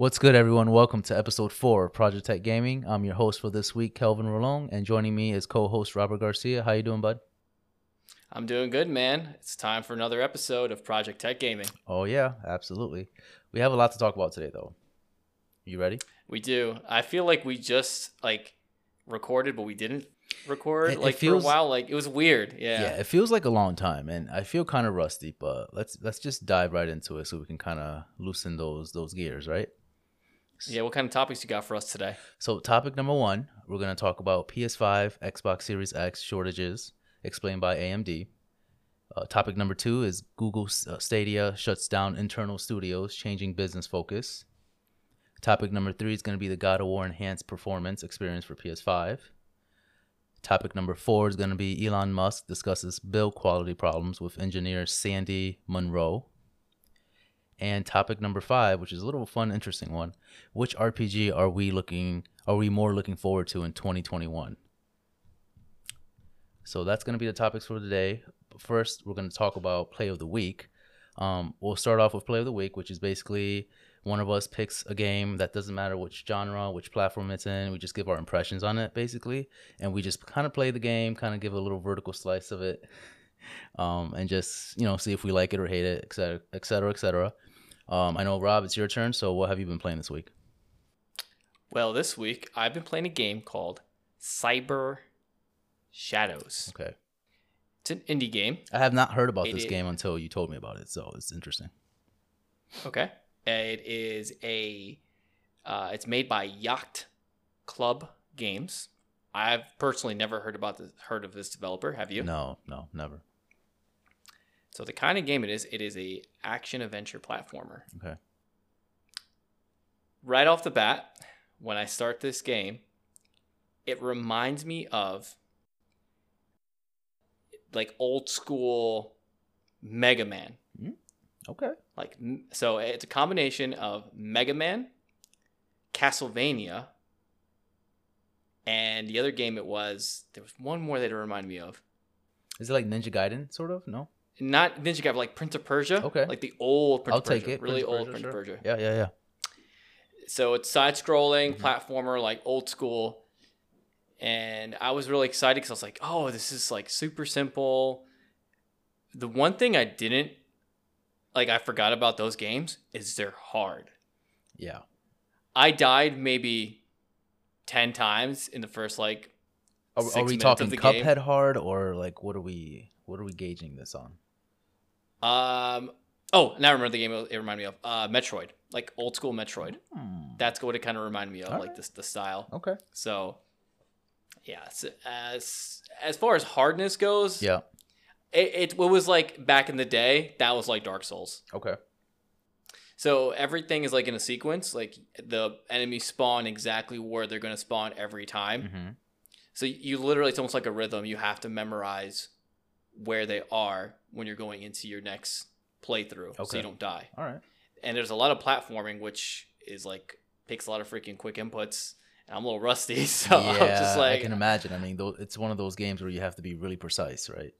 What's good, everyone? Welcome to episode four of Project Tech Gaming. I'm your host for this week, Kelvin Rolong, and joining me is co-host Robert Garcia. How you doing, bud? I'm doing good, man. It's time for another episode of Project Tech Gaming. Oh yeah, absolutely. We have a lot to talk about today, though. You ready? We do. I feel like we just like recorded, but we didn't record It- it like feels- for a while. Like it was weird. Yeah. Yeah, it feels like a long time, and I feel kind of rusty. But let's let's just dive right into it, so we can kind of loosen those those gears, right? Yeah. What kind of topics you got for us today? So, topic number one, we're going to talk about PS5, Xbox Series X shortages explained by AMD. Uh, topic number two is Google uh, Stadia shuts down internal studios, changing business focus. Topic number three is going to be the God of War enhanced performance experience for PS5. Topic number four is going to be Elon Musk discusses build quality problems with engineer Sandy Munro. And topic number five, which is a little fun, interesting one, which RPG are we looking are we more looking forward to in 2021? So that's going to be the topics for today. First, we're going to talk about play of the week. Um, we'll start off with play of the week, which is basically one of us picks a game that doesn't matter which genre, which platform it's in. We just give our impressions on it, basically, and we just kind of play the game, kind of give a little vertical slice of it, um, and just you know see if we like it or hate it, et cetera, et cetera, et cetera. Um, I know Rob, it's your turn. So what have you been playing this week? Well, this week I've been playing a game called Cyber Shadows. Okay. It's an indie game. I have not heard about It this is- game until you told me about it, so it's interesting. Okay. It is a. Uh, it's made by Yacht Club Games. I've personally never heard about this, heard of this developer. Have you? No, no, never. So the kind of game it is, it is a action adventure platformer. Okay. Right off the bat, when I start this game, it reminds me of like old school Mega Man. Hmm. Okay. Like so it's a combination of Mega Man, Castlevania, and the other game it was there was one more that it reminded me of. Is it like Ninja Gaiden, sort of? No. Not Ninja Gaiden, like Prince of Persia. Okay. Like the old Prince I'll of Persia. take it. Really Prince of old Persia, Prince sure. of Persia. Yeah, yeah, yeah. So it's side scrolling Mhm. platformer, like old school. And I was really excited because I was like, oh, this is like super simple. The one thing I didn't like, I forgot about those games is they're hard. Yeah. I died maybe 10 times in the first like Are, Six are we minutes talking of the game. Cuphead hard or like what are we what are we gauging this on? Um oh now I remember the game it reminded me of uh Metroid like old school Metroid Hmm. that's what it kind of reminded me of All like right. this the style Okay. so yeah so as as far as hardness goes Yeah. it, it, it was like back in the day that was like Dark Souls Okay. so everything is like in a sequence like the enemies spawn exactly where they're going to spawn every time Mm-hmm. So you literally, it's almost like a rhythm. You have to memorize where they are when you're going into your next playthrough, so you don't die. All right. And there's a lot of platforming, which is like takes a lot of freaking quick inputs. And I'm a little rusty, so yeah, I'm just like, I can imagine. I mean, it's one of those games where you have to be really precise, right?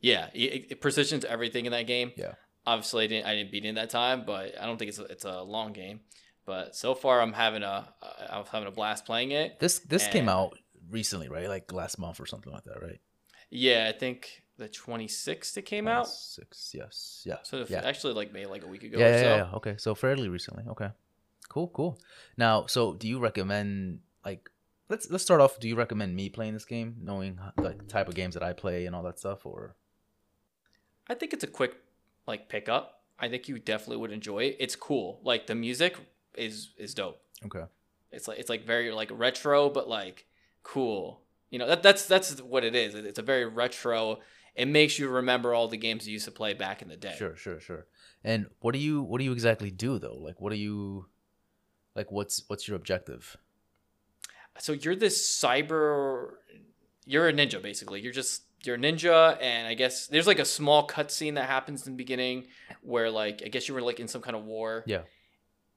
yeah, it, it precision's everything in that game. Yeah. Obviously, I didn't, I didn't beat it that time, but I don't think it's a, it's a long game. But so far, I'm having a I'm having a blast playing it. This this came out recently, right? Like last month or something like that, right? Yeah, I think the 26th it came out. Six. Yes. Yeah. So yeah. actually, like maybe like a week ago yeah, or yeah, so. yeah. Okay, so fairly recently. Okay, cool, cool. Now, so do you recommend like let's let's start off? Do you recommend me playing this game, knowing like the type of games that I play and all that stuff, or I think it's a quick like pickup. I think you definitely would enjoy it. It's cool. Like the music is is dope. okay? It's like it's like very like retro, but like cool. You know that that's that's what it is. It's a very retro. It makes you remember all the games you used to play back in the day. Sure, sure, sure. And what do you what do you exactly do though? Like, what do you like? What's what's your objective? So you're this cyber. You're a ninja basically. You're just you're a ninja, and I guess there's like a small cutscene that happens in the beginning where like I guess you were like in some kind of war. Yeah.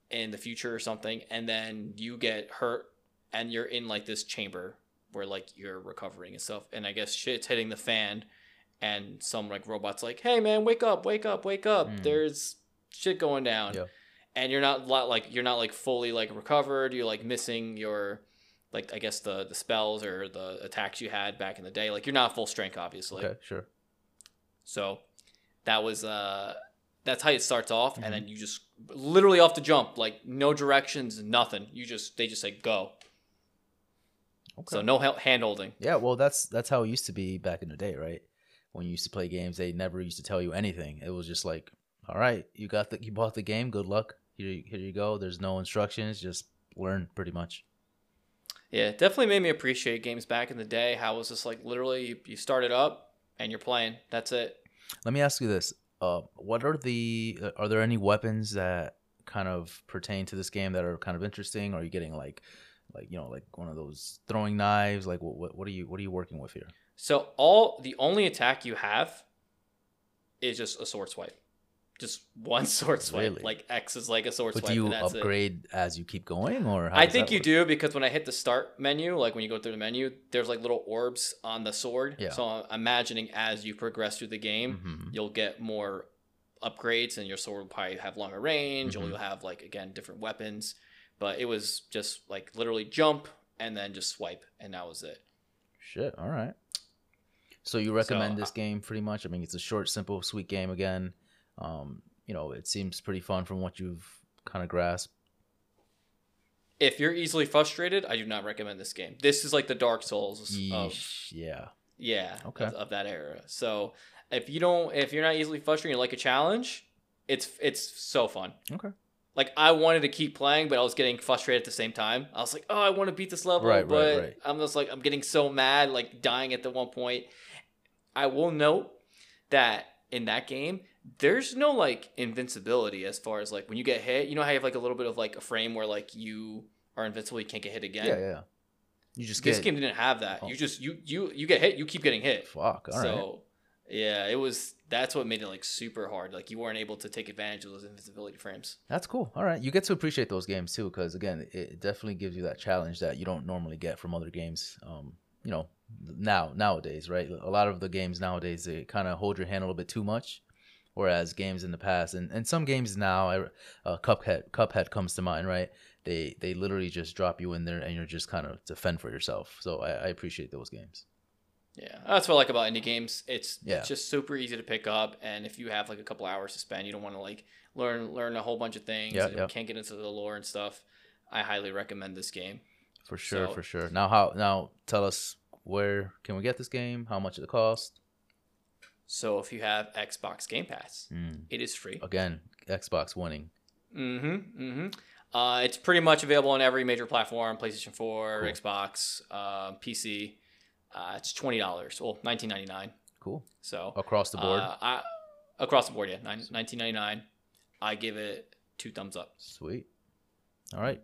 in the future or something, and then you get hurt, and you're in like this chamber where like you're recovering and stuff, and I guess shit's hitting the fan, and some like robots like, hey man, wake up, wake up, wake up, Mm. there's shit going down, Yeah. and you're not like you're not like fully like recovered. You're like missing your like I guess the the spells or the attacks you had back in the day. Like you're not full strength, obviously. Okay, sure. So that was uh that's how it starts off, Mhm. and then you just literally off the jump, like no directions, nothing. You just they just say go. Okay. So no hand holding. Yeah, well, that's that's how it used to be back in the day, right? When you used to play games, they never used to tell you anything. It was just like, all right, you got the you bought the game, good luck. Here, you- here you go. There's no instructions, just learn pretty much. Yeah, it definitely made me appreciate games back in the day. How it was just like literally you, you start it up and you're playing. That's it. Let me ask you this: uh, What are the are there any weapons that kind of pertain to this game that are kind of interesting? Are you getting like, like you know, like one of those throwing knives? Like, what what, what are you what are you working with here? So all the only attack you have is just a sword swipe. Just one sword swipe. Really? Like X is like a sword But swipe. do you that's it. upgrade as you keep going, or I think you work? do because when I hit the start menu, like when you go through the menu, there's like little orbs on the sword. Yeah. So I'm imagining as you progress through the game, Mhm. you'll get more upgrades and your sword will probably have longer range or Mhm. you'll have like again different weapons. But it was just like literally jump and then just swipe and that was it. Shit. All right. So you recommend So, this game pretty much? I mean, it's a short, simple, sweet game again. Um, you know, it seems pretty fun from what you've kind of grasped. If you're easily frustrated, I do not recommend this game. This is like the Dark Souls of yeah. yeah Okay. of, of that era. So if you don't if you're not easily frustrated, you like a challenge, it's it's so fun. Okay. Like I wanted to keep playing, but I was getting frustrated at the same time. I was like, "Oh, I want to beat this level," Right, right, but right. I'm just like, I'm getting so mad, like dying at the one point. I will note that in that game, there's no like invincibility as far as like when you get hit. You know how you have like a little bit of like a frame where like you are invincible, you can't get hit again. Yeah, yeah. You just This get game didn't have that. Oh. You just you you you get hit, you keep getting hit. fuck. All right. so yeah, it was that's what made it like super hard. Like you weren't able to take advantage of those invincibility frames. That's cool. All right, you get to appreciate those games too, because again, it definitely gives you that challenge that you don't normally get from other games. Um, you know, now nowadays, right? A lot of the games nowadays they kind of hold your hand a little bit too much, whereas games in the past and, and some games now, I, uh, Cuphead Cuphead comes to mind, right? They they literally just drop you in there and you're just kind of to fend for yourself. So I, I appreciate those games. Yeah, that's what I like about indie games. It's Yeah. it's just super easy to pick up, and if you have like a couple hours to spend, you don't want to like learn learn a whole bunch of things. Yeah, and yeah. Can't get into the lore and stuff. I highly recommend this game. For sure, So- for sure. Now how now tell us where can we get this game? How much does it cost? So if you have Xbox Game Pass, Mm. it is free. Again, Xbox winning. Mm-hmm. Mm-hmm. Uh, it's pretty much available on every major platform: PlayStation 4, Cool. Xbox, uh, PC. Uh, it's twenty dollars. Well, nineteen ninety nine. Cool. So Across the board. Uh, I, across the board, yeah, nine, 1999. I give it two thumbs up. Sweet. All right.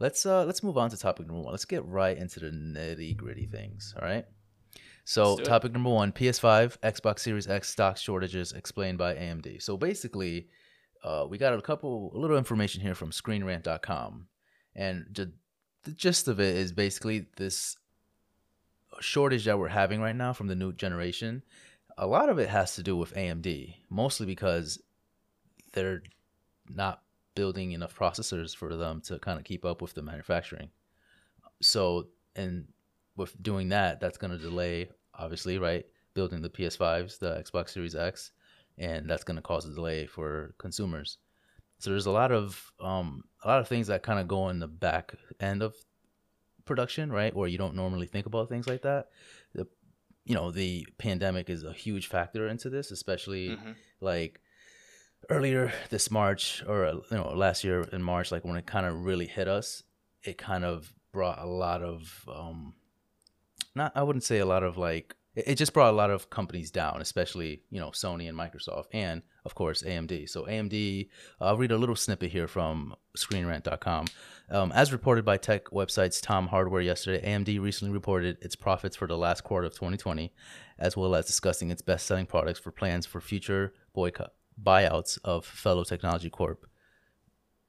Let's uh let's move on to topic number one. Let's get right into the nitty gritty things. All right. So Let's do it. topic number one: PS5, Xbox Series X stock shortages explained by AMD. So basically, uh, we got a couple a little information here from ScreenRant.com, and the gist of it is basically this shortage that we're having right now from the new generation. A lot of it has to do with AMD, mostly because they're not building enough processors for them to kind of keep up with the manufacturing. So, and with doing that, that's going to delay, obviously, right? Building the PS5s, the Xbox Series X, and that's going to cause a delay for consumers. So there's a lot of um, a lot of things that kind of go in the back end of production, right? Where you don't normally think about things like that. The, you know, the pandemic is a huge factor into this, especially Mhm. like earlier this March or you know last year in March, like when it kind of really hit us, it kind of brought a lot of um, not I wouldn't say a lot of like it, just brought a lot of companies down, especially you know Sony and Microsoft and of course AMD. So AMD, I'll read a little snippet here from ScreenRant.com. Um, as reported by tech websites Tom Hardware yesterday, AMD recently reported its profits for the last quarter of 2020, as well as discussing its best-selling products for plans for future boycott buyouts of fellow technology corp.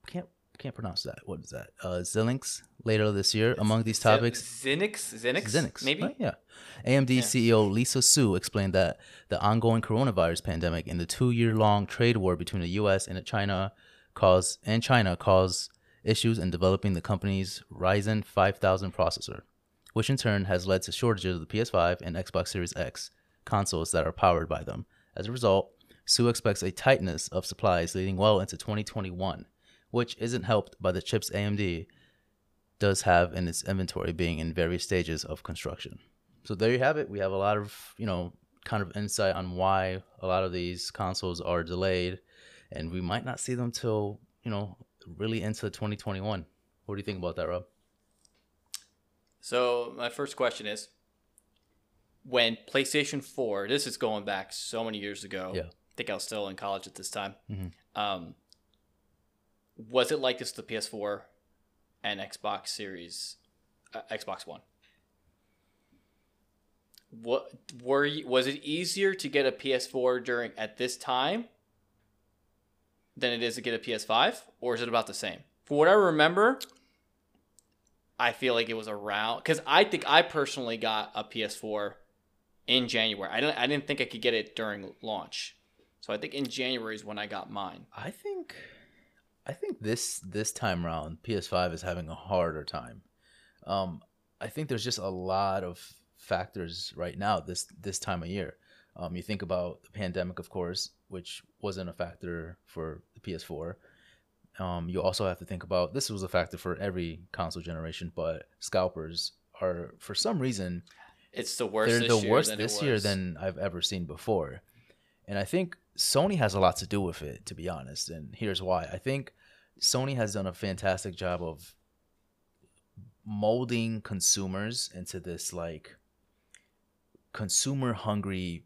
Can't can't pronounce that. What is that? Uh, Xilinx later this year. Among these topics, Xenix, Xenix, Xenix, maybe. right? Yeah. AMD CEO Lisa Su explained that the ongoing coronavirus pandemic and the two-year-long trade war between the U.S. and China cause and China cause issues in developing the company's Ryzen 5000 processor, which in turn has led to shortages of the PS5 and Xbox Series X consoles that are powered by them. As a result, Su expects a tightness of supplies leading well into 2021, which isn't helped by the chips AMD does have in its inventory being in various stages of construction. So there you have it. We have a lot of, you know, kind of insight on why a lot of these consoles are delayed and we might not see them till, you know, really into 2021. What do you think about that, Rob? So my first question is when PlayStation 4, this is going back so many years ago. Yeah. I think I was still in college at this time. Mhm. Um, was it like this the PS4 and Xbox Series, uh, Xbox One? What were you, was it easier to get a PS4 during at this time than it is to get a PS5, or is it about the same? For what I remember, I feel like it was around because I think I personally got a PS4 in January. I didn't I didn't think I could get it during launch, so I think in January is when I got mine. I think I think this this time around PS5 is having a harder time. Um, I think there's just a lot of factors right now this this time of year. Um, you think about the pandemic, of course, which wasn't a factor for the PS4. Um, you also have to think about this was a factor for every console generation, but scalpers are for some reason It's the worst. they're the worst than this year than I've ever seen before. And I think Sony has a lot to do with it, to be honest. And here's why. I think Sony has done a fantastic job of molding consumers into this like consumer hungry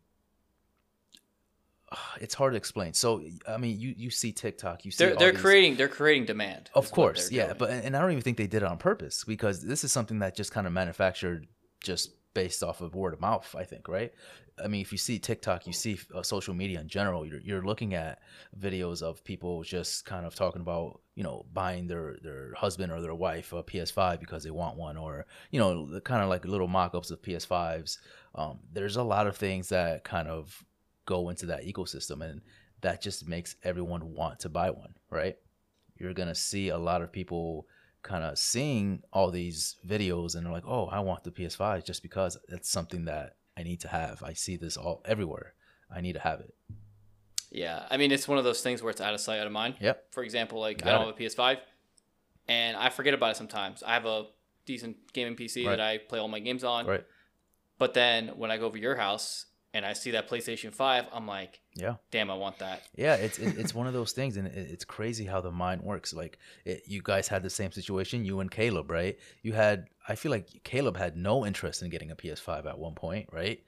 it's hard to explain. So I mean, you you see TikTok, you see they're they're these- creating they're creating demand. of course, yeah, doing. but and I don't even think they did it on purpose because this is something that just kind of manufactured just based off of word of mouth. I think, right? I mean, if you see TikTok, you see uh, social media in general. You're you're looking at videos of people just kind of talking about you know buying their their husband or their wife a PS5 because they want one, or you know kind of like little mock-ups of PS5s. Um, there's a lot of things that kind of go into that ecosystem, and that just makes everyone want to buy one, right? you're gonna see a lot of people kind of seeing all these videos and they're like, "Oh, I want the PS5 just because it's something that I need to have. I see this all everywhere. I need to have it." yeah, I mean it's one of those things where it's out of sight, out of mind. Yep. For example, like I don't have a PS5, and I forget about it sometimes. I have a decent gaming PC Right. that I play all my games on. Right. But then when I go over your house and I see that PlayStation 5, I'm like, Yeah. damn, I want that. Yeah, it's it's one of those things, and it's crazy how the mind works. Like it, you guys had the same situation, you and Caleb, right? You had, I feel like Caleb had no interest in getting a PS5 at one point, right?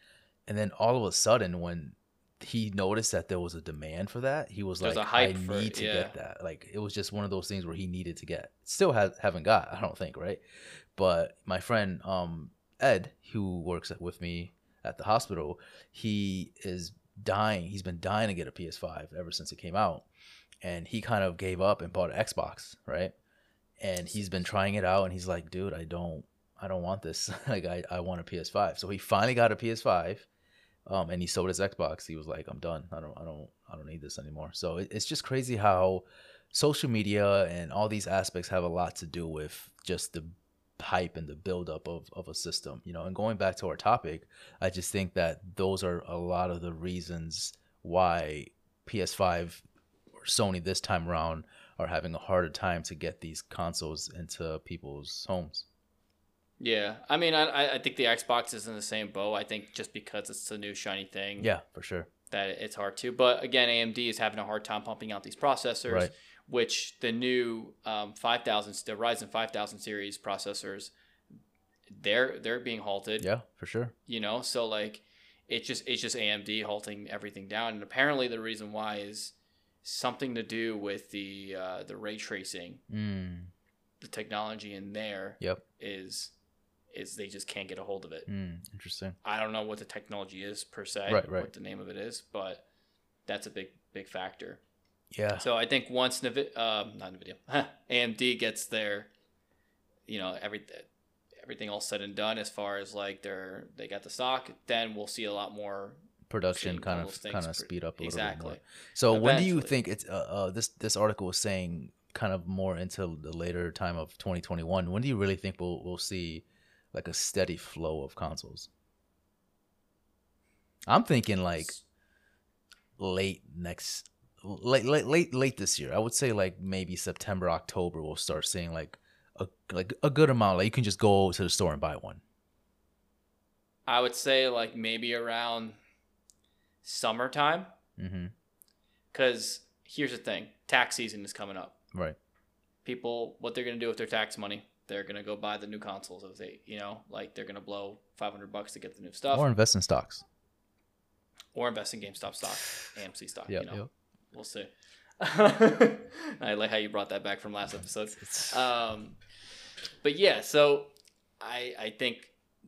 And then all of a sudden, when he noticed that there was a demand for that, he was There's like, "I need it, to yeah. get that." Like it was just one of those things where he needed to get. Still has haven't got, I don't think, right? But my friend um Ed, who works with me at the hospital, he is dying. He's been dying to get a PS5 ever since it came out, and he kind of gave up and bought an Xbox, right? And he's been trying it out, and he's like, "Dude, I don't, I don't want this. like, I, I want a PS5." So he finally got a PS5, um, and he sold his Xbox. He was like, "I'm done. I don't, I don't, I don't need this anymore." So it, it's just crazy how social media and all these aspects have a lot to do with just the hype and the buildup of, of a system, you know. And going back to our topic, I just think that those are a lot of the reasons why PS5 or Sony this time around are having a harder time to get these consoles into people's homes. Yeah, I mean, I- I, think the Xbox is in the same boat. I think just because it's the new shiny thing, Yeah, for sure. that it's hard to. But again, AMD is having a hard time pumping out these processors, Right. Which the new um, 5000, the Ryzen 5000 series processors, they're they're being halted. Yeah, for sure. You know, so like, it's just it's just AMD halting everything down, and apparently the reason why is something to do with the uh, the ray tracing, Mm, the technology in there yep. is is they just can't get a hold of it. Mm, interesting. I don't know what the technology is per se, Right, right. what the name of it is, but that's a big big factor. Yeah. So I think once Nvidia, um, not Nvidia, AMD gets their, you know, every everything all said and done as far as like they're they got the stock, then we'll see a lot more production kind of kind of speed up a little exactly. bit more. So when do you think it's uh, uh this this article is saying kind of more into the later time of 2021? When do you really think we'll we'll see like a steady flow of consoles? I'm thinking like late next late late late late this year. I would say like maybe September October we'll start seeing like a like a good amount like you can just go to the store and buy one. I would say like maybe around summertime, Mhm. because here's the thing: tax season is coming up. Right. People, what they're gonna do with their tax money? They're gonna go buy the new consoles. If they, you know, like they're gonna blow five hundred bucks to get the new stuff, Or invest in stocks. Or invest in GameStop stock, AMC stock. Yeah. you know, yep. We'll see. I like how you brought that back from last episode. Um, but yeah, so I I think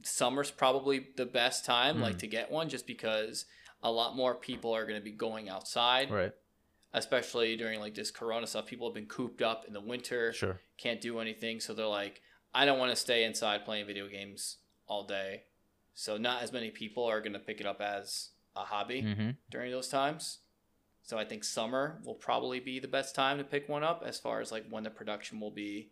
summer's probably the best time like Mm. to get one just because a lot more people are going to be going outside right. especially during like this corona stuff people have been cooped up in the winter Sure. can't do anything so they're like i don't want to stay inside playing video games all day so not as many people are going to pick it up as a hobby Mm-hmm. during those times so i think summer will probably be the best time to pick one up as far as like when the production will be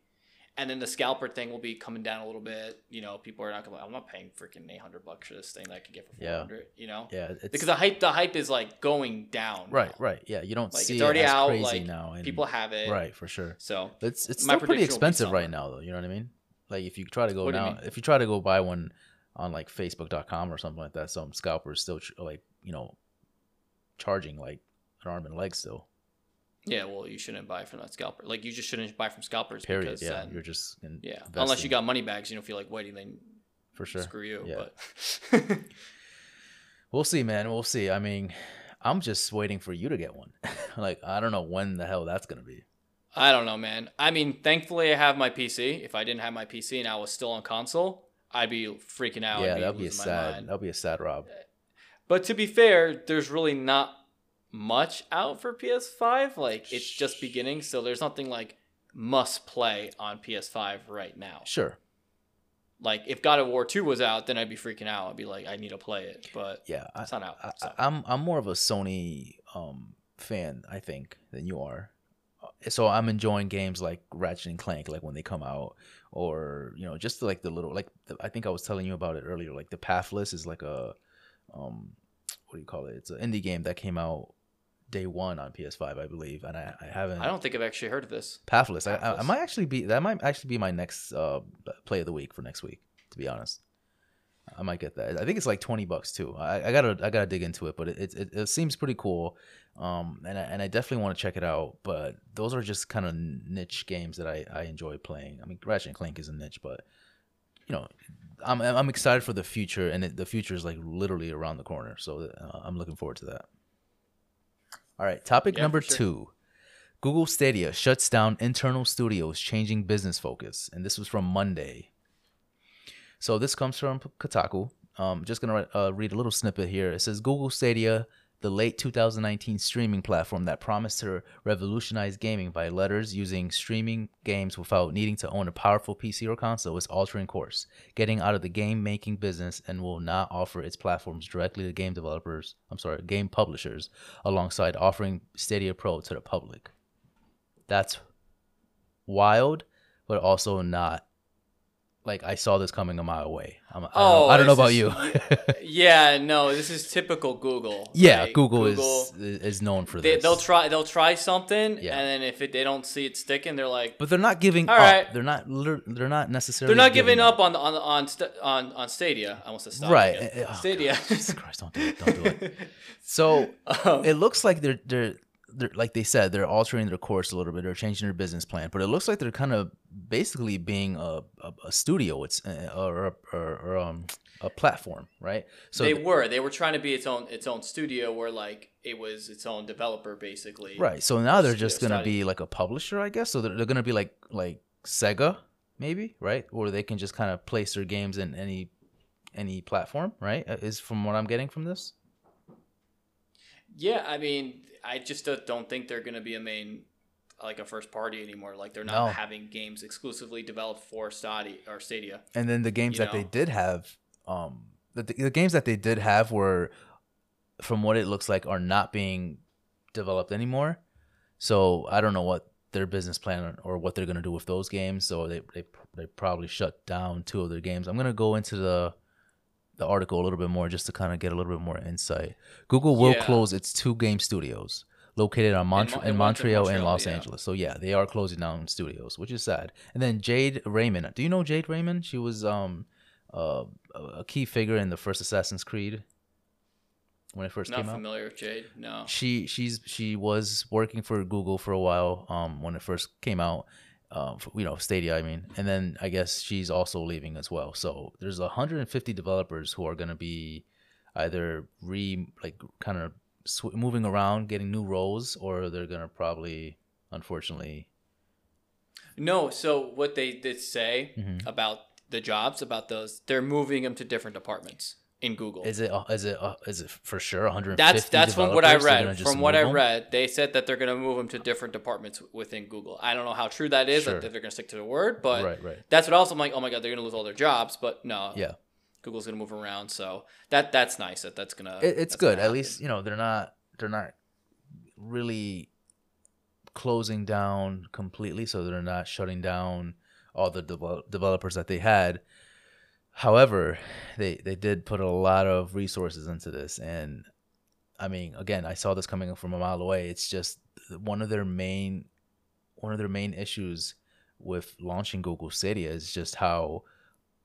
and then the scalper thing will be coming down a little bit you know people are not gonna i'm not paying freaking 800 bucks for this thing that i could get for 400. Yeah. 400 you know Yeah. It's, because the hype the hype is like going down right. now. Right. Yeah. You don't Like, see it's already it as out, crazy like, now. And, people have it right for sure. so It's it's still pretty prediction will be expensive right now though. You know what I mean? Like if you try to go What now, if you try to go buy one on like Facebook.com or something like that, some scalpers still like you know charging like an arm and leg still. yeah well you shouldn't buy from that scalper like you just shouldn't buy from scalpers Period. because Yeah. then, You're just in- yeah unless you got money bags you don't feel like waiting then for sure. screw you Yeah. but We'll see, man. We'll see. I mean, I'm just waiting for you to get one. like I don't know when the hell that's gonna be. I don't know, man. I mean, thankfully I have my PC. If I didn't have my PC and I was still on console, I'd be freaking out. yeah, that'd be a sad. That'd be a sad Rob. But to be fair, there's really not much out for PS5. Like it's just beginning, so there's nothing like must play on PS5 right now. Sure. Like if God of War 2 was out, then I'd be freaking out. I'd be like, I need to play it, but Yeah. I, it's not out. I, so. I- I'm I'm more of a Sony um fan, I think, than you are. Uh, So I'm enjoying games like Ratchet and Clank, like when they come out, or you know, just like the little, like the, I think I was telling you about it earlier. Like the Pathless is like a, um, what do you call it? It's an indie game that came out day one on PS5, I believe, and I, I haven't. I don't think I've actually heard of this. Pathless. I, I, I might actually be that might actually be my next uh play of the week for next week. To be honest, I might get that. I think it's like twenty bucks too. I, I gotta I gotta dig into it, but it it, it seems pretty cool. Um, and I, and I definitely want to check it out. But those are just kind of niche games that I I enjoy playing. I mean, Ratchet and Clank is a niche, but you know, I'm I'm excited for the future, and it, the future is like literally around the corner. So uh, I'm looking forward to that. All right, topic Yeah, number sure. two. Google Stadia shuts down internal studios, changing business focus. And this was from Monday. So this comes from Kotaku. Um, just gonna uh, read a little snippet here. It says Google Stadia, the late 2019 streaming platform that promised to revolutionize gaming by letters using streaming games without needing to own a powerful PC or console, is altering course, getting out of the game making business, and will not offer its platforms directly to game developers. I'm sorry, game publishers, alongside offering Stadia Pro to the public. That's wild, but also not like I saw this coming a mile away. I'm, I don't, know, Oh, I don't know about is- you. Yeah, no, this is typical Google. yeah, Like, Google, is is known for They, this. they'll try. They'll try something, Yeah. and then if it, they don't see it sticking, they're like, but they're not giving All up. right. They're not. They're not necessarily. they're not giving up on on on on, on Stadia. I almost said Stadia. Right. eh, eh, oh, Stadia. God, Jesus Christ! Don't do it. Don't do it. So Um, it looks like they're they're they're like they said they're altering their course a little bit. They're changing their business plan, but it looks like they're kind of basically being a a, a studio. It's uh, or, a- or, or um a platform, right? So they were they were trying to be its own its own studio where like it was its own developer basically. right. So now they're just gonna study. be like a publisher, I guess. So they're, they're gonna be like like Sega, maybe, right? Or they can just kind of place their games in any any platform, right? Uh, Is from what I'm getting from this. Yeah, I mean, I just don't- think they're going to be a main like a first party anymore. Like they're not No. having games exclusively developed for Stadia or Stadia. and then the games you that they did have um the, the games that they did have were from what it looks like, are not being developed anymore. So I don't know what their business plan or what they're gonna do with those games. So they they they probably shut down two of their games. I'm gonna go into the the article a little bit more just to kind of get a little bit more insight. Google will Yeah. close its two game studios located on Mont- Mon- in in Montreal, Montreal, and Los yeah. Angeles. So yeah, they are closing down studios, which is sad. And then Jade Raymond. Do you know Jade Raymond? She was um uh, a a key figure in the first Assassin's Creed when it first Not came out. Not familiar with Jade. No. She she's she was working for Google for a while um when it first came out. Um, for, you know, Stadia, I mean, and then I guess she's also leaving as well. So there's 150 developers who are going to be either re like kind of sw- moving around, getting new roles, or they're going to probably, unfortunately, No. So what they did say Mhm. about the jobs, about those, they're moving them to different departments in Google. is it uh, is it uh, is it for sure 150? That's that's from what I developers? They're gonna read. From what I them? read, they said that they're going to move them to different departments within Google. I don't know how true that is. Sure. That they're going to stick to the word, but right, right, that's what else I'm like. Oh my god, they're going to lose all their jobs. But no, yeah. Google's going to move around. So that that's nice. That that's gonna. it, it's that's good. gonna At least you know they're not they're not really closing down completely, so they're not shutting down all the devel- developers that they had. However, they they did put a lot of resources into this, and I mean, again, I saw this coming from a mile away. It's just one of their main one of their main issues with launching Google Stadia is just how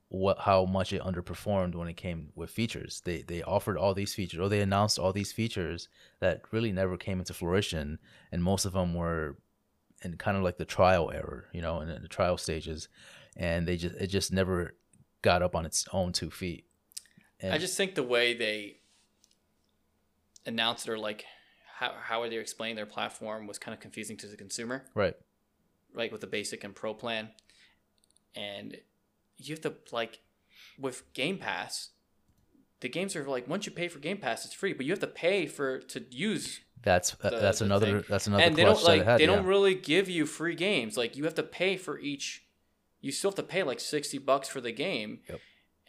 what how much it underperformed when it came with features. They they offered all these features, or they announced all these features that really never came into fruition, and most of them were in kind of like the trial error, you know, in the trial stages, and they just it just never got up on its own two feet. And I just think the way they announced it or like how how they explaining their platform was kind of confusing to the consumer. right, like with the basic and pro plan and you have to like with game pass the games are like once you pay for game pass it's free but you have to pay for to use that's uh, The- that's the another thing. that's another and they don't like they yeah. don't really give you free games like you have to pay for each you still have to pay like 60 bucks for the game Yep.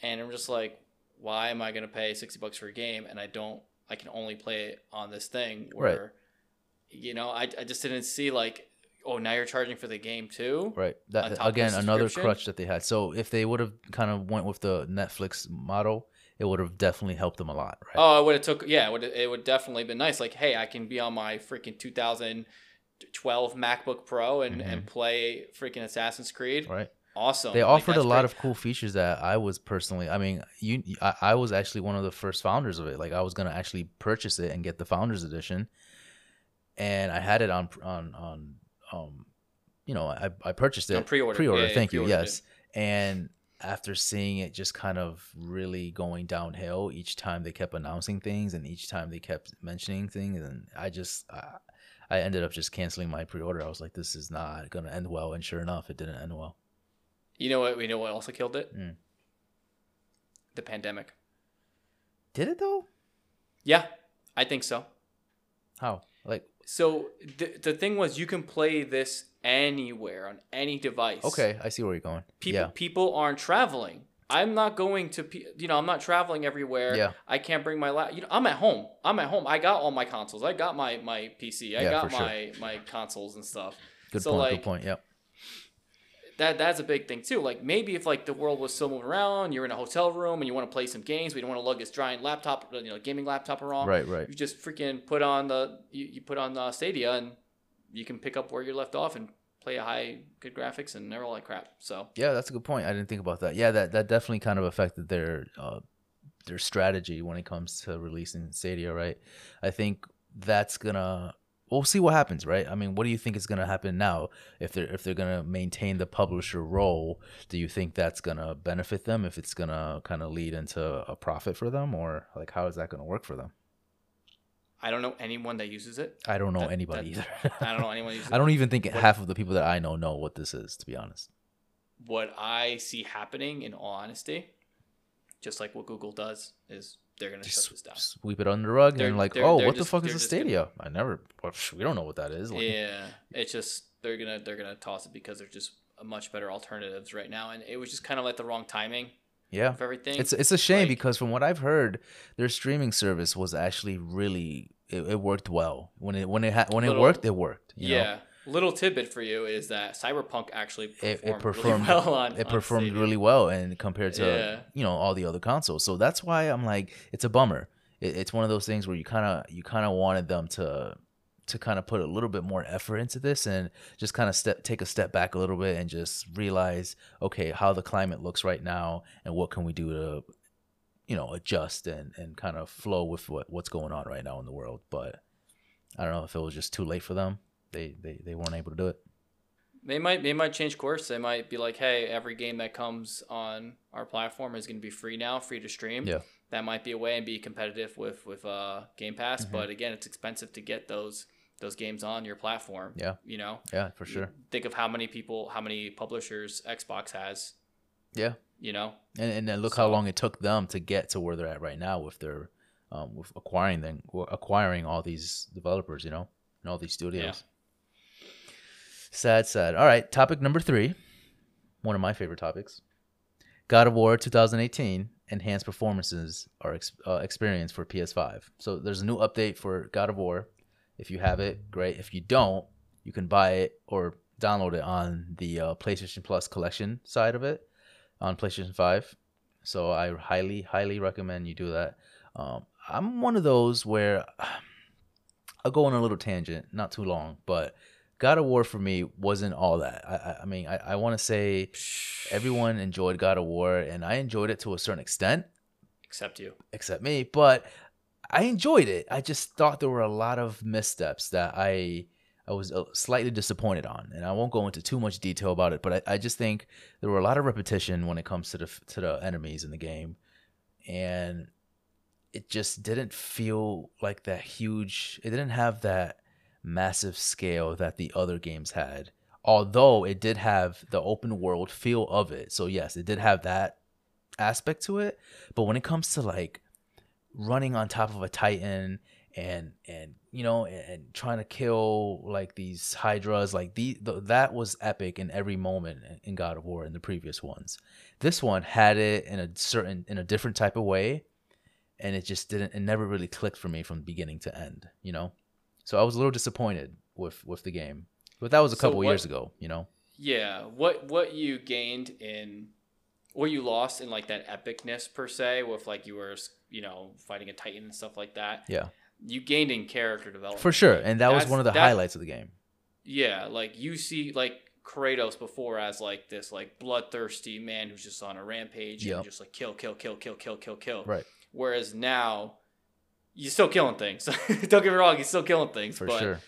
and i'm just like why am i going to pay 60 bucks for a game and i don't i can only play it on this thing Right. you know I, I just didn't see like oh now you're charging for the game too Right. That top of the again, another crutch that they had. So if they would have kind of went with the Netflix model, it would have definitely helped them a lot, right? Oh, it would have took yeah, it would it would definitely been nice. Like, hey, I can be on my freaking 2012 MacBook Pro and, and play freaking Assassin's Creed. Mm-hmm. Right. Awesome. They Like, offered a lot great. of cool features that I was personally. I mean, you, I, I was actually one of the first founders of it. Like, I was gonna actually purchase it and get the founders edition, and I had it on on on um, you know, I I purchased it On pre-order. Pre-order. Yeah, yeah, thank you. pre-ordered Yes, and after seeing it just kind of really going downhill each time they kept announcing things and each time they kept mentioning things and i just I, I ended up just canceling my pre-order i was like this is not gonna end well and sure enough it didn't end well You know what? We know what also killed it? Mm. The pandemic. did it though Yeah, I think so. how like So the the thing was, you can play this anywhere on any device. okay i see where you're going People yeah people aren't traveling. I'm not going to, you know, I'm not traveling everywhere. Yeah. I can't bring my lap. You know, I'm at home. I'm at home. I got all my consoles. I got my my PC. I Yeah, got for sure. my my consoles and stuff. good so, point like, good point yep That that's a big thing too. Like maybe if like the world was still moving around, you're in a hotel room and you want to play some games, we don't want to lug this giant laptop, you know, gaming laptop around. right right You just freaking put on the you, you put on the Stadia and you can pick up where you left off and play a high good graphics and never all that crap. So yeah that's a good point i didn't think about that yeah that that definitely kind of affected their uh their strategy when it comes to releasing stadia right i think that's gonna we'll see what happens right? I mean what do you think is gonna happen now? If they're if they're gonna maintain the publisher role do you think that's gonna benefit them if it's gonna kind of lead into a profit for them? Or like how is that gonna work for them? I don't know anyone that uses it. i don't know That- anybody that- either. I don't know anyone uses i don't even think What- half of the people that i know know what this is to be honest. What I see happening in all honesty, just like what Google does, is they're gonna shut this just down. sweep it under the rug They're- and like oh what the fuck is a just gonna- i never we don't know what that is like, Yeah, it's just they're gonna they're gonna toss it because they're just a much better alternatives right now, and it was just kind of like the wrong timing Yeah. of everything. It's it's a shame Like- because from what I've heard, their streaming service was actually really it, it worked well when it when it ha- when it Little- worked it worked. you know? Little tidbit for you is that Cyberpunk actually performed, it performed really well on. it performed Stadia. really well and compared to Yeah. you know all the other consoles. So that's why I'm like it's a bummer. It, it's one of those things where you kind of you kind of wanted them to to kind of put a little bit more effort into this and just kind of step take a step back a little bit and just realize okay how the climate looks right now and what can we do to you know adjust and and kind of flow with what what's going on right now in the world but i don't know if it was just too late for them they they, they weren't able to do it They might they might change course. They might be like, hey, every game that comes on our platform is going to be free now, free to stream. Yeah. That might be a way and be competitive with with uh, Game Pass. Mhm. But again, it's expensive to get those those games on your platform. Yeah. You know, yeah for sure think of how many people, how many publishers Xbox has. yeah You know, And, and then look how long it took them to get to where they're at right now with their um, with acquiring them, acquiring all these developers, you know, and all these studios. Sad, sad. All right, topic number three, one of my favorite topics. God of War 2018 enhanced performances are ex- uh, experienced for PS5. So there's a new update for God of War. If you have it, great. If you don't, you can buy it or download it on the uh, PlayStation Plus collection side of it on PlayStation 5. So I highly, highly recommend you do that. Um, I'm one of those where I'll go on a little tangent, not too long, but God of War for me wasn't all that. I, I, mean, I, I want to say everyone enjoyed God of War, and I enjoyed it to a certain extent, except you. except me. But I enjoyed it. I just thought there were a lot of missteps that I I was uh, slightly disappointed on, and I won't go into too much detail about it. But I, I just think there were a lot of repetition when it comes to the to the enemies in the game, and it just didn't feel like that huge. It didn't have that massive scale that the other games had. Although it did have the open world feel of it, so yes, it did have that aspect to it. But when it comes to like running on top of a titan and and you know and, and trying to kill like these hydras like the, the that was epic in every moment in- god of war in the previous ones this one had it in a certain in a different type of way and it just didn't it never really clicked for me from beginning to end you know so i was a little disappointed with with the game but that was a So couple what- years ago you know Yeah, what what you gained in, what you lost in like that epicness per se, with like you were you know fighting a titan and stuff like that. yeah You gained in character development for sure and that was one of the that- highlights of the game Yeah, like you see like Kratos before as like this like bloodthirsty man who's just on a rampage Yep. and just like kill, kill, kill, kill, kill, kill, kill. right Whereas now, you're still killing things. Don't get me wrong, he's still killing things, for but sure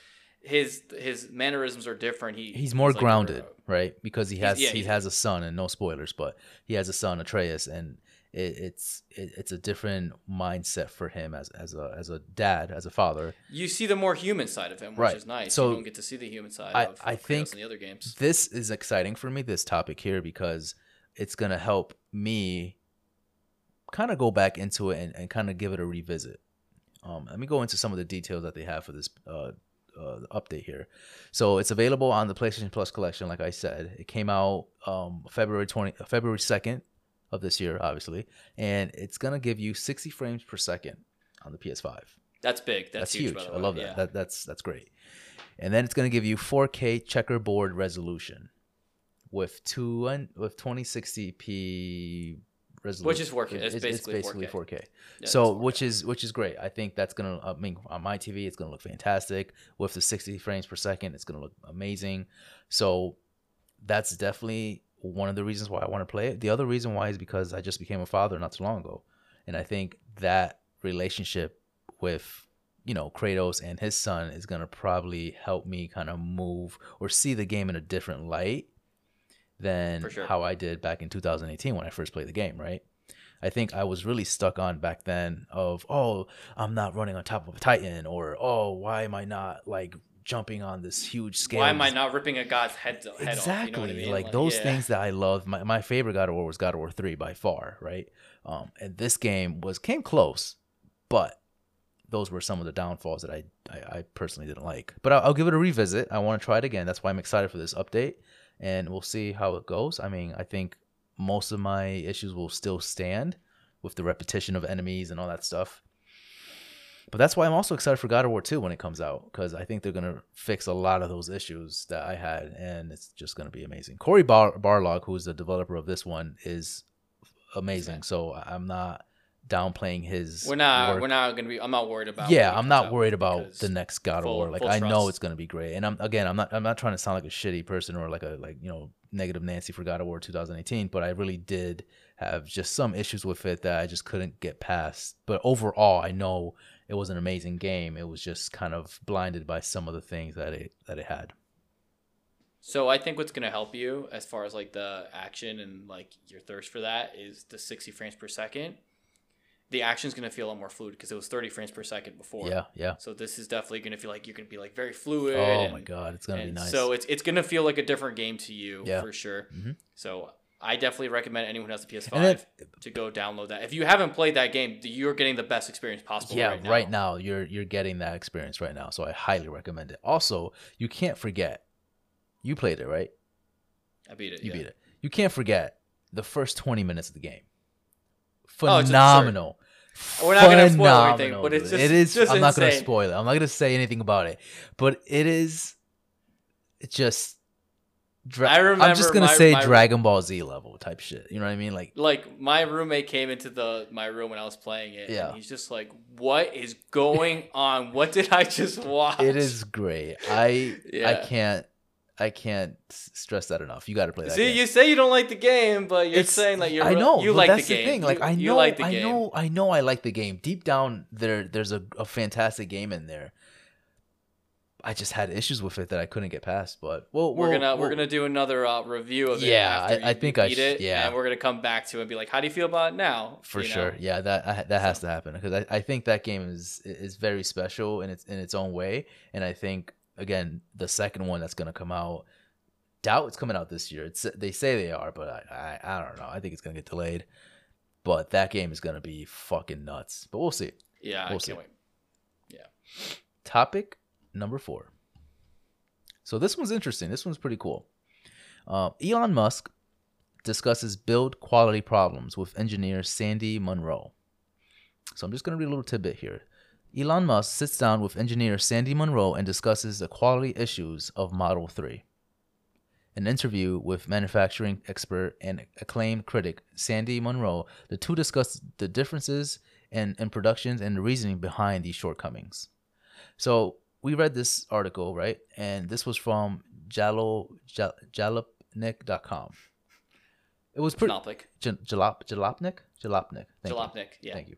his his mannerisms are different. He he's more like a- grounded, right? Because he has yeah, he has a son, and no spoilers, but he has a son, Atreus, and it, it's it, it's a different mindset for him as as a as a dad, as a father. You see the more human side of him, which Right. is nice. So, you don't get to see the human side I- of, of I Kratos think- in the other games. This is exciting for me, this topic here, because it's gonna help me kind of go back into it and, and kind of give it a revisit. Um, let me go into some of the details that they have for this uh, uh, update here. So it's available on the PlayStation Plus collection, like I said. It came out um, February twenty, February second of this year, obviously, and it's gonna give you sixty frames per second on the PS5. That's big. That's, That's, huge. The I love that. Yeah. that. That's that's great. And then it's gonna give you 4K checkerboard resolution with two with 2060p resolution, Which is 4K. It's basically 4K. Yeah, Yeah, so it's which is which is great. I think that's gonna. Uh, I mean, on my TV, it's gonna look fantastic with the 60 frames per second. It's gonna look amazing. So that's definitely one of the reasons why I want to play it. The other reason why is because I just became a father not too long ago, and I think that relationship with you know Kratos and his son is gonna probably help me kind of move or see the game in a different light than sure. how I did back in 2018 when I first played the game. Right. I think I was really stuck on back then of oh I'm not running on top of a titan or oh why am I not like jumping on this huge scale Why am I not ripping a god's head, head exactly off? You know I mean? like, those yeah. things that i love my, my favorite god of war was god of war 3 by far right um and this game was came close but those were some of the downfalls that i i, I personally didn't like but I'll, I'll give it a revisit i want to try it again that's why i'm excited for this update and we'll see how it goes i mean i think most of my issues will still stand with the repetition of enemies and all that stuff. But that's why I'm also excited for God of War 2 when it comes out because I think they're gonna fix a lot of those issues that I had, and it's just gonna be amazing. Cory Bar- Barlog, who's the developer of this one, is amazing. So I'm not downplaying his. We're not. work. We're not gonna be. I'm not worried about. Yeah, I'm not worried about the next God full- of War. Like I know it's gonna be great, and I'm again, I'm not, I'm not trying to sound like a shitty person or like a like you know negative Nancy for God of War 2018, but I really did have just some issues with it that I just couldn't get past. But overall, I know it was an amazing game. It was just kind of blinded by some of the things that it that it had. So I think what's gonna help you as far as like the action and like your thirst for that is the 60 frames per second. The action's gonna feel a lot more fluid because it was 30 frames per second before. Yeah, yeah. So this is definitely gonna feel like you're gonna be like very fluid. Oh and- my god, it's gonna be nice. So it's it's gonna feel like a different game to you Yeah. for sure. Mhm. So I definitely recommend anyone who has a PS5 then- to go download that. If you haven't played that game, you're getting the best experience possible. yeah, right now. right now you're you're getting that experience right now. So I highly recommend it. Also, you can't forget. You played it, right? I beat it. You yeah. beat it. You can't forget the first 20 minutes of the game. Oh. Phenomenal. We're not gonna spoil everything, Phenomenal, but it's just- it is. just I'm not gonna spoil it. I'm not gonna say anything about it, but it is. It's just. Dra- I I'm just gonna my- say my- Dragon Ball Z level type shit. You know what I mean? Like, Like my roommate came into the my room when I was playing it. Yeah. And he's just like, "What is going on? What did I just watch?" it is great. I I Yeah. can't I can't stress that enough. You got to play that. See, game. you say you don't like the game, but you're It's- saying that you're. I know you like that's the game. thing. Like You- I know, you like the I game. know, I know, I like the game. Deep down, there, there's a, a fantastic game in there. I just had issues with it that I couldn't get past. But well, We're we'll- gonna we're we'll- gonna do another uh, review of it. Yeah, I- I think I beat sh- it. yeah. and we're gonna come back to it and be like, "How do you feel about it now?" for You know? sure. Yeah, that I, that has to happen because I, I think that game is is very special in its in its own way, and I think again the second one that's gonna come out. Doubt it's coming out this year. It's they say they are, but I, I I don't know. I think it's gonna get delayed. But that game is gonna be fucking nuts. But we'll see. Yeah, We'll can't see. wait. Topic number four. So this one's interesting. This one's pretty cool. Uh, Elon Musk discusses build quality problems with engineer Sandy Munro. So I'm just going to read a little tidbit here. Elon Musk sits down with engineer Sandy Munro and discusses the quality issues of Model 3. An interview with manufacturing expert and acclaimed critic Sandy Munro, the two discuss the differences in, in productions and the reasoning behind these shortcomings. So we read this article, right? And this was from Jalo, Jal, Jalopnik.com. It was pretty Jalopnik. Jalop Jalopnik Jalopnik. Thank you. Jalopnik. Yeah. Thank you.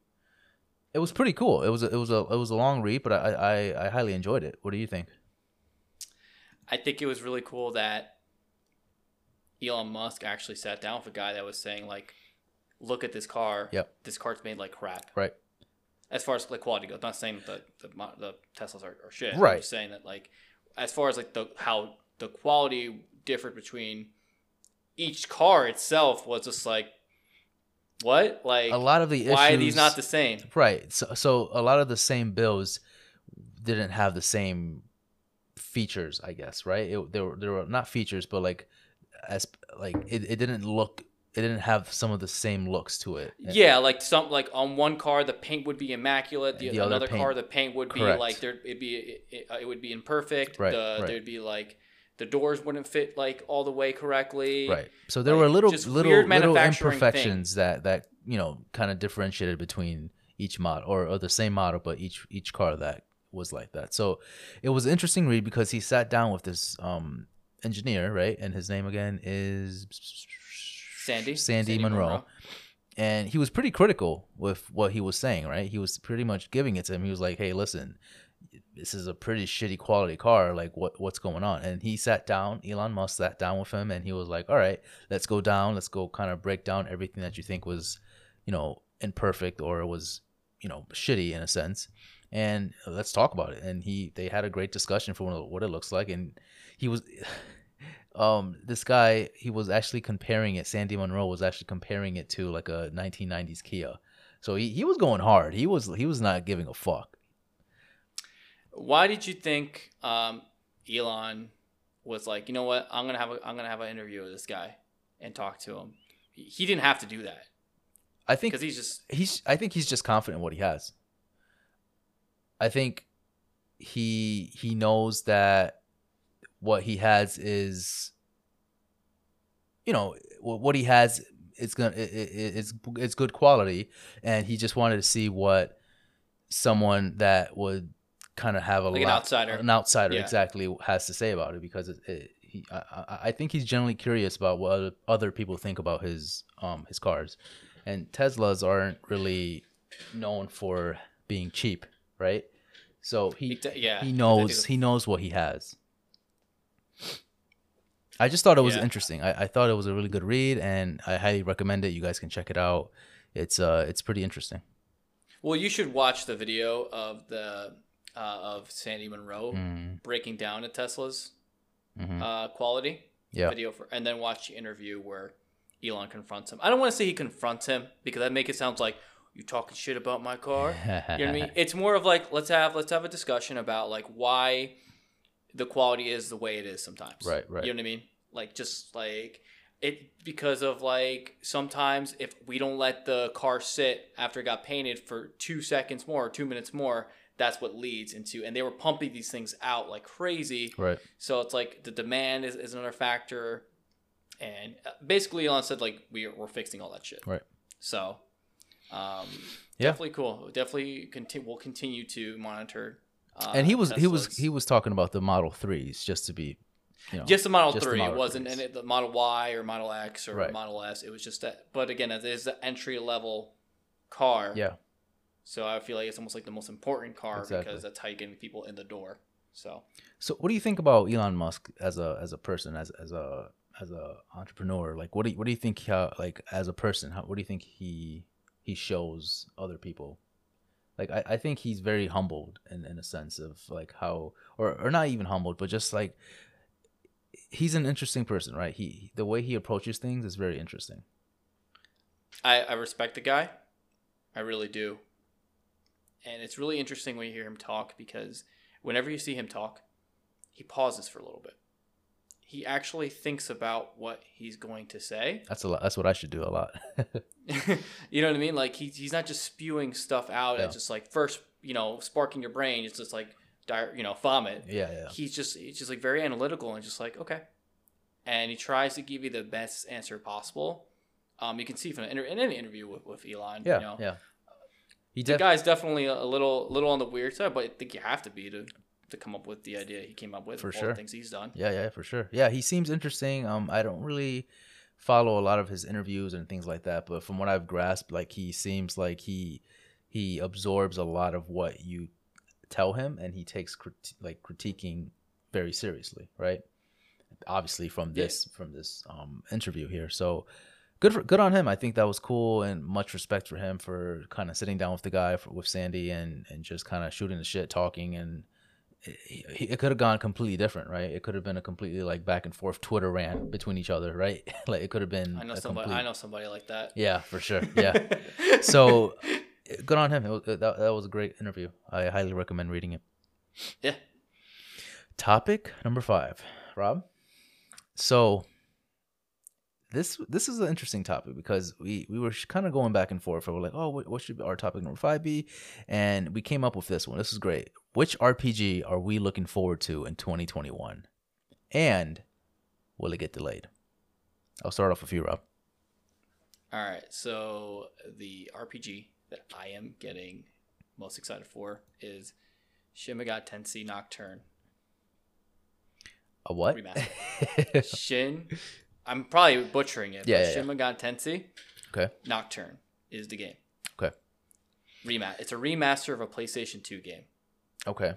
It was pretty cool. It was a, it was a it was a long read, but I, I I highly enjoyed it. What do you think? I think it was really cool that Elon Musk actually sat down with a guy that was saying like, "Look at this car. Yep. This car's made like crap." Right. As far as like quality goes, not saying that the mo- the Teslas are, are shit. Right. I'm just saying that like, as far as like the how the quality differed between each car itself was just like, what like A lot of the issues. why are these not the same? Right. So so a lot of the same bills didn't have the same features, I guess, right? It, there were there were not features, but like as like it, it didn't look it didn't have some of the same looks to it. Yeah, like some like on one car the paint would be immaculate. The, The other another paint- car the paint would be like there it'd be it, it, it would be imperfect. Right, the, right. There'd be like the doors wouldn't fit like all the way correctly. Right. So there like, were little little little imperfections that that you know kind of differentiated between each model or, or the same model, but each each car that was like that. So it was interesting read because he sat down with this um engineer, right? And his name again is Sandy Sandy, Munro. And he was pretty critical with what he was saying, right? He was pretty much giving it to him. He was like, "Hey, listen, this is a pretty shitty quality car. Like, what what's going on?" And he sat down. Elon Musk sat down with him, and he was like, "All right, let's go down. Let's go kind of break down everything that you think was, you know, imperfect or was, you know, shitty in a sense, and let's talk about it." And he they had a great discussion for what it looks like, and he was. um this guy he was actually comparing it sandy munro was actually comparing it to like a 1990s kia so he, he was going hard he was he was not giving a fuck Why did you think um, Elon was like, you know what, I'm gonna have a I'm gonna have an interview with this guy and talk to him. he didn't have to do that I think because he's just he's I think he's just confident in what he has. I think he he knows that what he has is you know wh- what he has it's gonna it, it, it's it's good quality and he just wanted to see what someone that would kind of have a Like an lot- outsider. an outsider Yeah. exactly has to say about it because it, it, he I, I I think he's generally curious about what other, people think about his um his cars and Teslas aren't really known for being cheap, right? So he, yeah he knows he knows what he has. I just thought it was Yeah. interesting. I, I thought it was a really good read, and I highly recommend it. You guys can check it out. It's uh it's pretty interesting. Well, you should watch the video of the uh, of Sandy Munro Mm, breaking down a Tesla's mhm. uh, quality Yeah, video for, and then watch the interview where Elon confronts him. I don't want to say he confronts him because that make it sound like you talking shit about my car. You know what I mean? It's more of like let's have let's have a discussion about like why the quality is the way it is sometimes. Right, right. You know what I mean? Like just like it because of like sometimes if we don't let the car sit after it got painted for two seconds more or two minutes more, that's what leads into and they were pumping these things out like crazy. right. So it's like the demand is, is another factor. And uh, basically Elon said like we are, we're fixing all that shit. Right. So um Yeah. definitely cool. Definitely continue we'll continue to monitor uh, and he was he was he was talking about the Model Threes just to be, you know, just the Model just the 3. Model it wasn't 3s. and it, the Model Y or Model X or Right. Model S. It was just that. But again, it is the entry level car. yeah, So I feel like it's almost like the most important car Exactly. because that's how you get people in the door. So So, what do you think about Elon Musk as a as a person, as as a as a entrepreneur? Like, what do you, what do you think? How, like, as a person, how, what do you think he he shows other people? Like, I, I think he's very humbled in, in a sense of like how, or or not even humbled, but just like he's an interesting person, right? He the way he approaches things is very interesting. I, I respect the guy. I really do. And it's really interesting when you hear him talk because whenever you see him talk, he pauses for a little bit. He actually thinks about what he's going to say. That's a lot. That's what I should do a lot. you know what I mean? Like he's he's not just spewing stuff out Yeah. and just like first, you know, sparking your brain. It's just like, dire, you know, vomit. yeah, yeah, He's just he's just like very analytical and just like okay, and he tries to give you the best answer possible. Um, you can see from an inter- in any interview with, with Elon, yeah, you know, yeah. He the def- guy's definitely a little little on the weird side, but I think you have to be to to come up with the idea he came up with For sure. the things he's done. Yeah, yeah, for sure. Yeah, he seems interesting. Um, I don't really follow a lot of his interviews and things like that, but from what I've grasped, like he seems like he he absorbs a lot of what you tell him, and he takes crit- like critiquing very seriously, right? Obviously, from Yeah. this from this um interview here, so good for good on him. I think that was cool, and much respect for him for kind of sitting down with the guy for, with Sandy and and just kind of shooting the shit, talking and it, it could have gone completely different, right? It could have been a completely like back and forth Twitter rant between each other, right? like it could have been. I know somebody. complete- I know somebody like that. Yeah, for sure. Yeah. so good on him. It was, that that was a great interview. I highly recommend reading it. yeah, Topic number five, Rob. So this this is an interesting topic because we we were kind of going back and forth. We were like, oh, what, what should our topic number five be? And we came up with this one. This is great. Which RPG are we looking forward to in 2021? And will it get delayed? I'll start off with you, Rob. All right. So the RPG that I am getting most excited for is Shin Megami Tensei Nocturne A what? Remaster. Shin. I'm probably butchering it. Yeah, but yeah, Shin Megami Tensei okay. Nocturne is the game. Okay. Remat. It's a remaster of a PlayStation 2 game. Okay.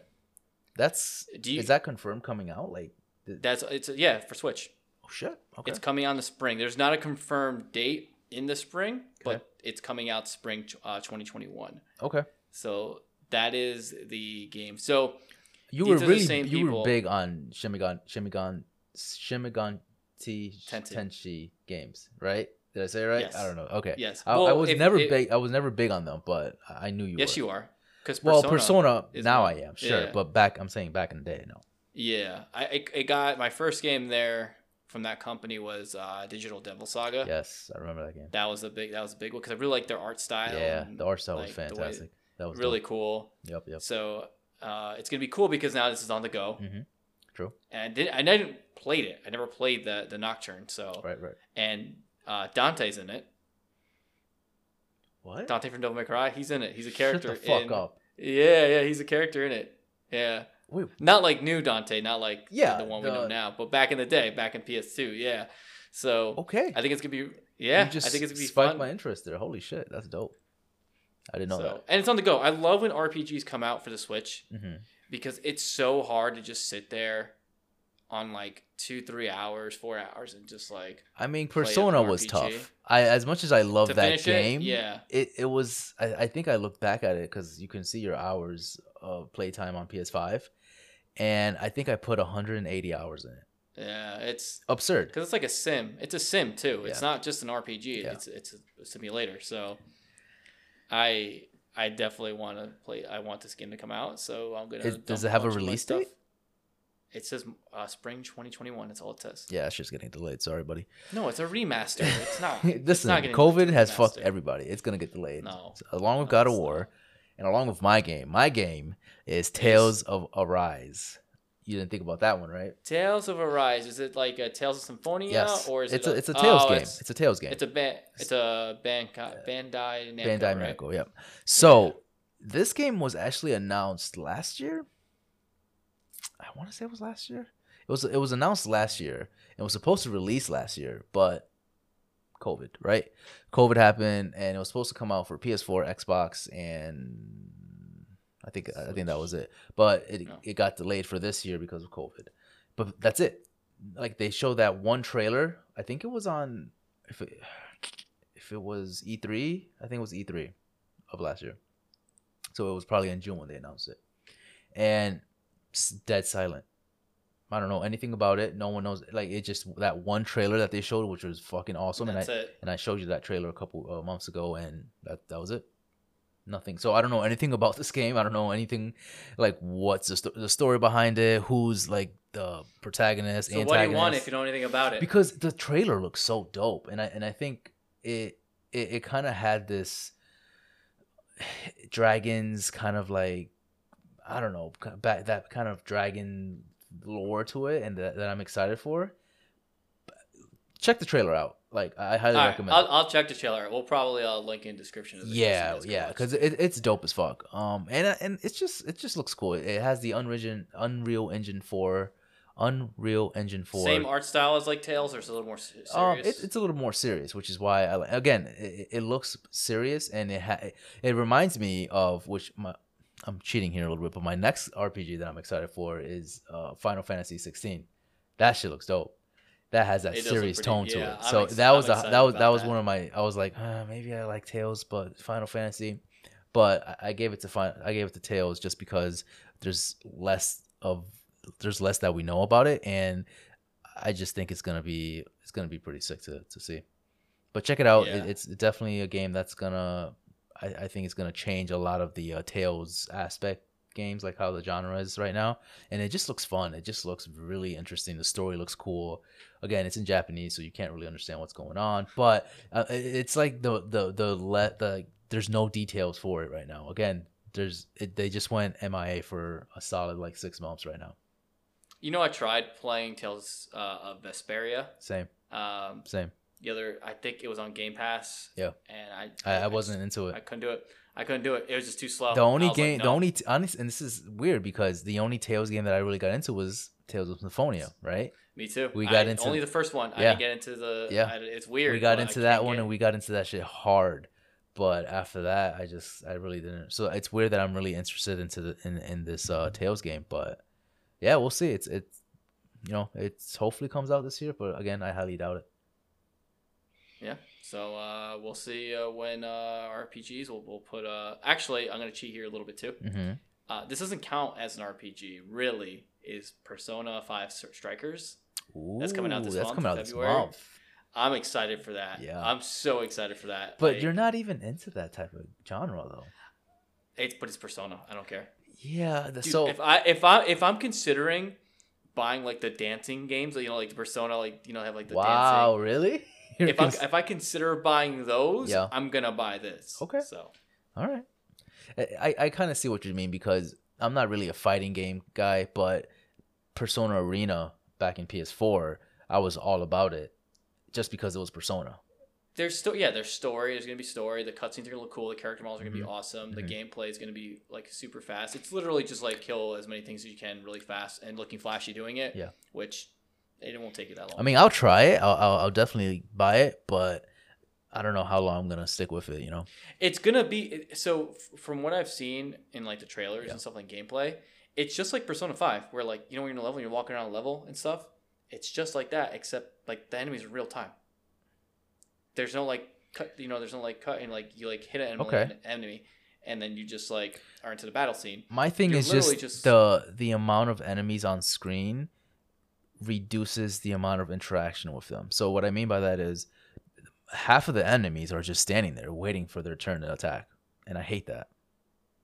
That's Do you? is that confirmed coming out? Like, th- that's it's yeah for Switch. oh shit. Okay. It's coming out in the spring. There's not a confirmed date in the spring, Okay. but it's coming out spring uh, 2021. okay. So that is the game. So You were really you were big on Shimigan Shimigan Shimigan T Tensei. Tenshi games, right? Did I say it right? Yes. I don't know. Okay. yes, I, I was if- never if- big. I was never big on them, but I knew you. Yes, were. you are. Because Well, Persona now one. I am sure, Yeah. but back I'm saying back in the day, no. Yeah, I, I I got my first game there from that company was uh, Digital Devil Saga. Yes, I remember that game. That was a big that was a big one because I really like their art style. Yeah, the art style was like, way- fantastic. That was really dope. cool. Yep, yep. So uh, it's gonna be cool because now this is on the go. Mm-hmm. True. And I didn't I never played it. I never played the the Nocturne. So Right, right. and uh, Dante's in it. What? Dante from Devil May Cry. He's in it. He's a character. Shut the fuck in, up. Yeah, yeah, he's a character in it. Yeah. Wait, Not like new Dante, not like Yeah, the one we know now, but back in the day, back in PS2, yeah. So okay. I think it's gonna be yeah. I think it's gonna be spiked fun. my interest there. Holy shit, that's dope. I didn't know So- and it's on the go. I love when RPGs come out for the Switch that. Because it's so hard to just sit there on like two, three hours, four hours, and just like I mean, Persona was tough. I as much as I love to that game, it. Yeah, it, it was I, I think I looked back at it because you can see your hours of playtime on PS5, and I think I put 180 hours in it. yeah. It's Absurd. because it's like a sim. It's a sim too. It's Yeah. not just an RPG. Yeah. It's it's a simulator. So I I definitely want to play. I want this game to come out. So I'm gonna. Is- does it have a bunch of my release date? It says uh, spring 2021. That's all it says. Yeah, it's just getting delayed. Sorry, buddy. No, it's a remaster. It's not. it's Listen, not getting COVID it's has fucked everybody. It's gonna get delayed. No. along with No, God of it's War, and along with my game. My game is Tales of Arise. You didn't think about that one, right? Tales of Arise. Is it like a Tales of Symphonia yes. or is it's it a, it's a oh, Tales oh, game. It's, It's, a Tales game. it's a ban- It's a ban- Bandai Namco. Bandai right? Namco. Yep. So this game was actually announced last year. I want to say it was last year. It was it was announced last year. It was supposed to release last year, but COVID, right? COVID happened, and it was supposed to come out for PS4, Xbox, and I think I think that was it. But it No. it got delayed for this year because of COVID. But that's it. Like they showed that one trailer. I think it was on if it, if it was E3. I think it was E3 of last year. So it was probably in June when they announced it, and dead silent. I don't know anything about it. No one knows. Like it just that one trailer that they showed, which was fucking awesome, and I That's it. and I showed you that trailer a couple uh, months ago, and that that was it. Nothing. So I don't know anything about this game. I don't know anything like what's the, sto- the story behind it. Who's like the protagonist, So what do you want if you know anything about it? because the trailer looks so dope, and I and I think it it, it kind of had this dragons kind of like I don't know back that kind of dragon lore to it, and that, that I'm excited for. Check the trailer out. Like I highly right, recommend. I'll, I'll check the trailer. We'll probably uh, link in description yeah yeah because it, it's dope as fuck um and and it's just it just looks cool it has the unreal unreal engine 4 unreal engine 4 same art style as like Tales, or is a little more serious? um it, it's a little more serious which is why i again it, it looks serious and it ha- it reminds me of which my i'm cheating here a little bit but my next rpg that i'm excited for is uh final fantasy 16 that shit looks dope that has that serious pretty- tone to yeah, it. So ex- that was a, that was that was that. one of my i was like uh, maybe i like tales but final fantasy. But I, I gave it to fin- i gave it to tales just because there's less of there's less that we know about it and i just think it's gonna be it's gonna be pretty sick to, to see. But check it out. Yeah. it, it's definitely a game that's gonna I, I think it's gonna change a lot of the uh, tales aspect games like how the genre is right now and it just looks fun it just looks really interesting the story looks cool again it's in japanese so you can't really understand what's going on but uh, it's like the the the let the there's no details for it right now again there's it, they just went mia for a solid like six months right now You know, I tried playing Tales uh, of Vesperia. same Um, same the other, I think it was on Game Pass. Yeah. and I i, I just- wasn't into it I couldn't do it. I couldn't do it. It was just too slow. the only was like, game the only t- honest and this is weird because the only tales game that i really got into was tales of symphonia right Me too. we got I- into- only the first one. I Yeah. didn't get into the. Yeah. I, it's weird. we got into that one get- and we got into that shit hard but after that i just i really didn't so it's weird that i'm really interested into the in, in this uh tales game but yeah we'll see it's it's you know it's hopefully comes out this year but again i highly doubt it Yeah. So uh, we'll see uh, when uh, RPGs. We'll, we'll put. Uh, actually, I'm gonna cheat here a little bit too. mm-hmm. Uh, this doesn't count as an RPG. Really, is Persona Five Strikers. That's coming out this that's month, coming out this month I'm excited for that. Yeah. I'm so excited for that. but Like, you're not even into that type of genre though It's but it's Persona. I don't care. yeah the, Dude, so if I if I if I'm considering buying like the dancing games, you know, like the Persona, like you know, have like the wow, really? If I if I consider buying those, Yeah. I'm gonna buy this. Okay. So All right. I, I, kind of see what you mean because I'm not really a fighting game guy, but Persona Arena back in PS4, I was all about it just because it was Persona. there's still yeah, there's story. There's gonna be story. The cutscenes are gonna look cool. The character models are gonna Mhm. be awesome. The Mhm. gameplay is gonna be like super fast. It's literally just like kill as many things as you can really fast and looking flashy doing it. Yeah. Which it won't take you that long. I mean, I'll try it. I'll, I'll, I'll definitely buy it, but I don't know how long I'm going to stick with it, you know? It's gonna be so. f- From what I've seen in like the trailers Yeah. and stuff like gameplay, it's just like Persona Five, where like you know when you're in a level, and you're walking around a level and stuff. It's just like that, except like the enemies are real time. There's no like cut. You know, there's no like cut and like you like hit an enemy, Okay. enemy, and then you just like are into the battle scene. My thing You're is just, just- the the amount of enemies on screen reduces the amount of interaction with them. So what I mean by that is half of the enemies are just standing there waiting for their turn to attack, and I hate that.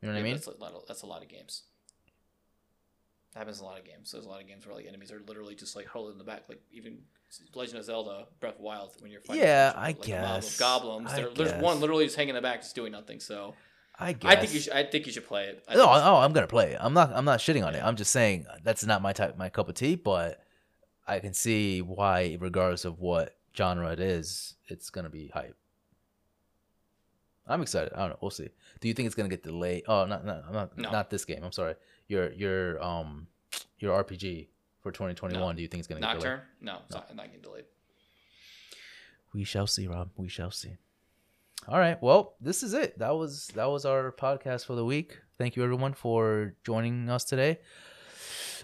You know what I mean? That's a lot. Of, that's a lot of games. That happens in a lot of games. There's a lot of games where like enemies are literally just like huddled in the back. Like even Legend of Zelda: Breath of Wild, when you're fighting Yeah, I like, guess. goblins. I There, there's one literally just hanging in the back, just doing nothing. So I guess. I think you should. I think you should play it. I No, oh, I'm gonna play it. I'm not. I'm not shitting on it. I'm just saying that's not my type, my cup of tea. But I can see why, regardless of what genre it is, it's gonna be hype. I'm excited. I don't know. We'll see. Do you think it's gonna get delayed? Oh, not not not, No. not this game. I'm sorry. Your your um your RPG for 2021. No. Do you think it's gonna get delayed? Nocturne? No, it's No. not, not getting delayed. We shall see, Rob. We shall see. All right. Well, this is it. That was that was our podcast for the week. Thank you everyone for joining us today.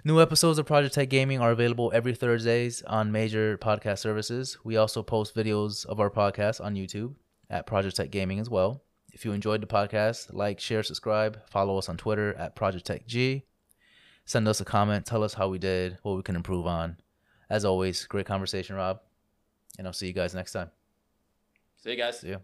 New episodes of Project Tech Gaming are available every Thursdays on major podcast services. We also post videos of our podcast on YouTube at Project Tech Gaming as well. If you enjoyed the podcast, like, share, subscribe, follow us on Twitter at Project Tech G. Send us a comment, tell us how we did, what we can improve on. As always, great conversation, Rob. And I'll see you guys next time. See you guys. See ya.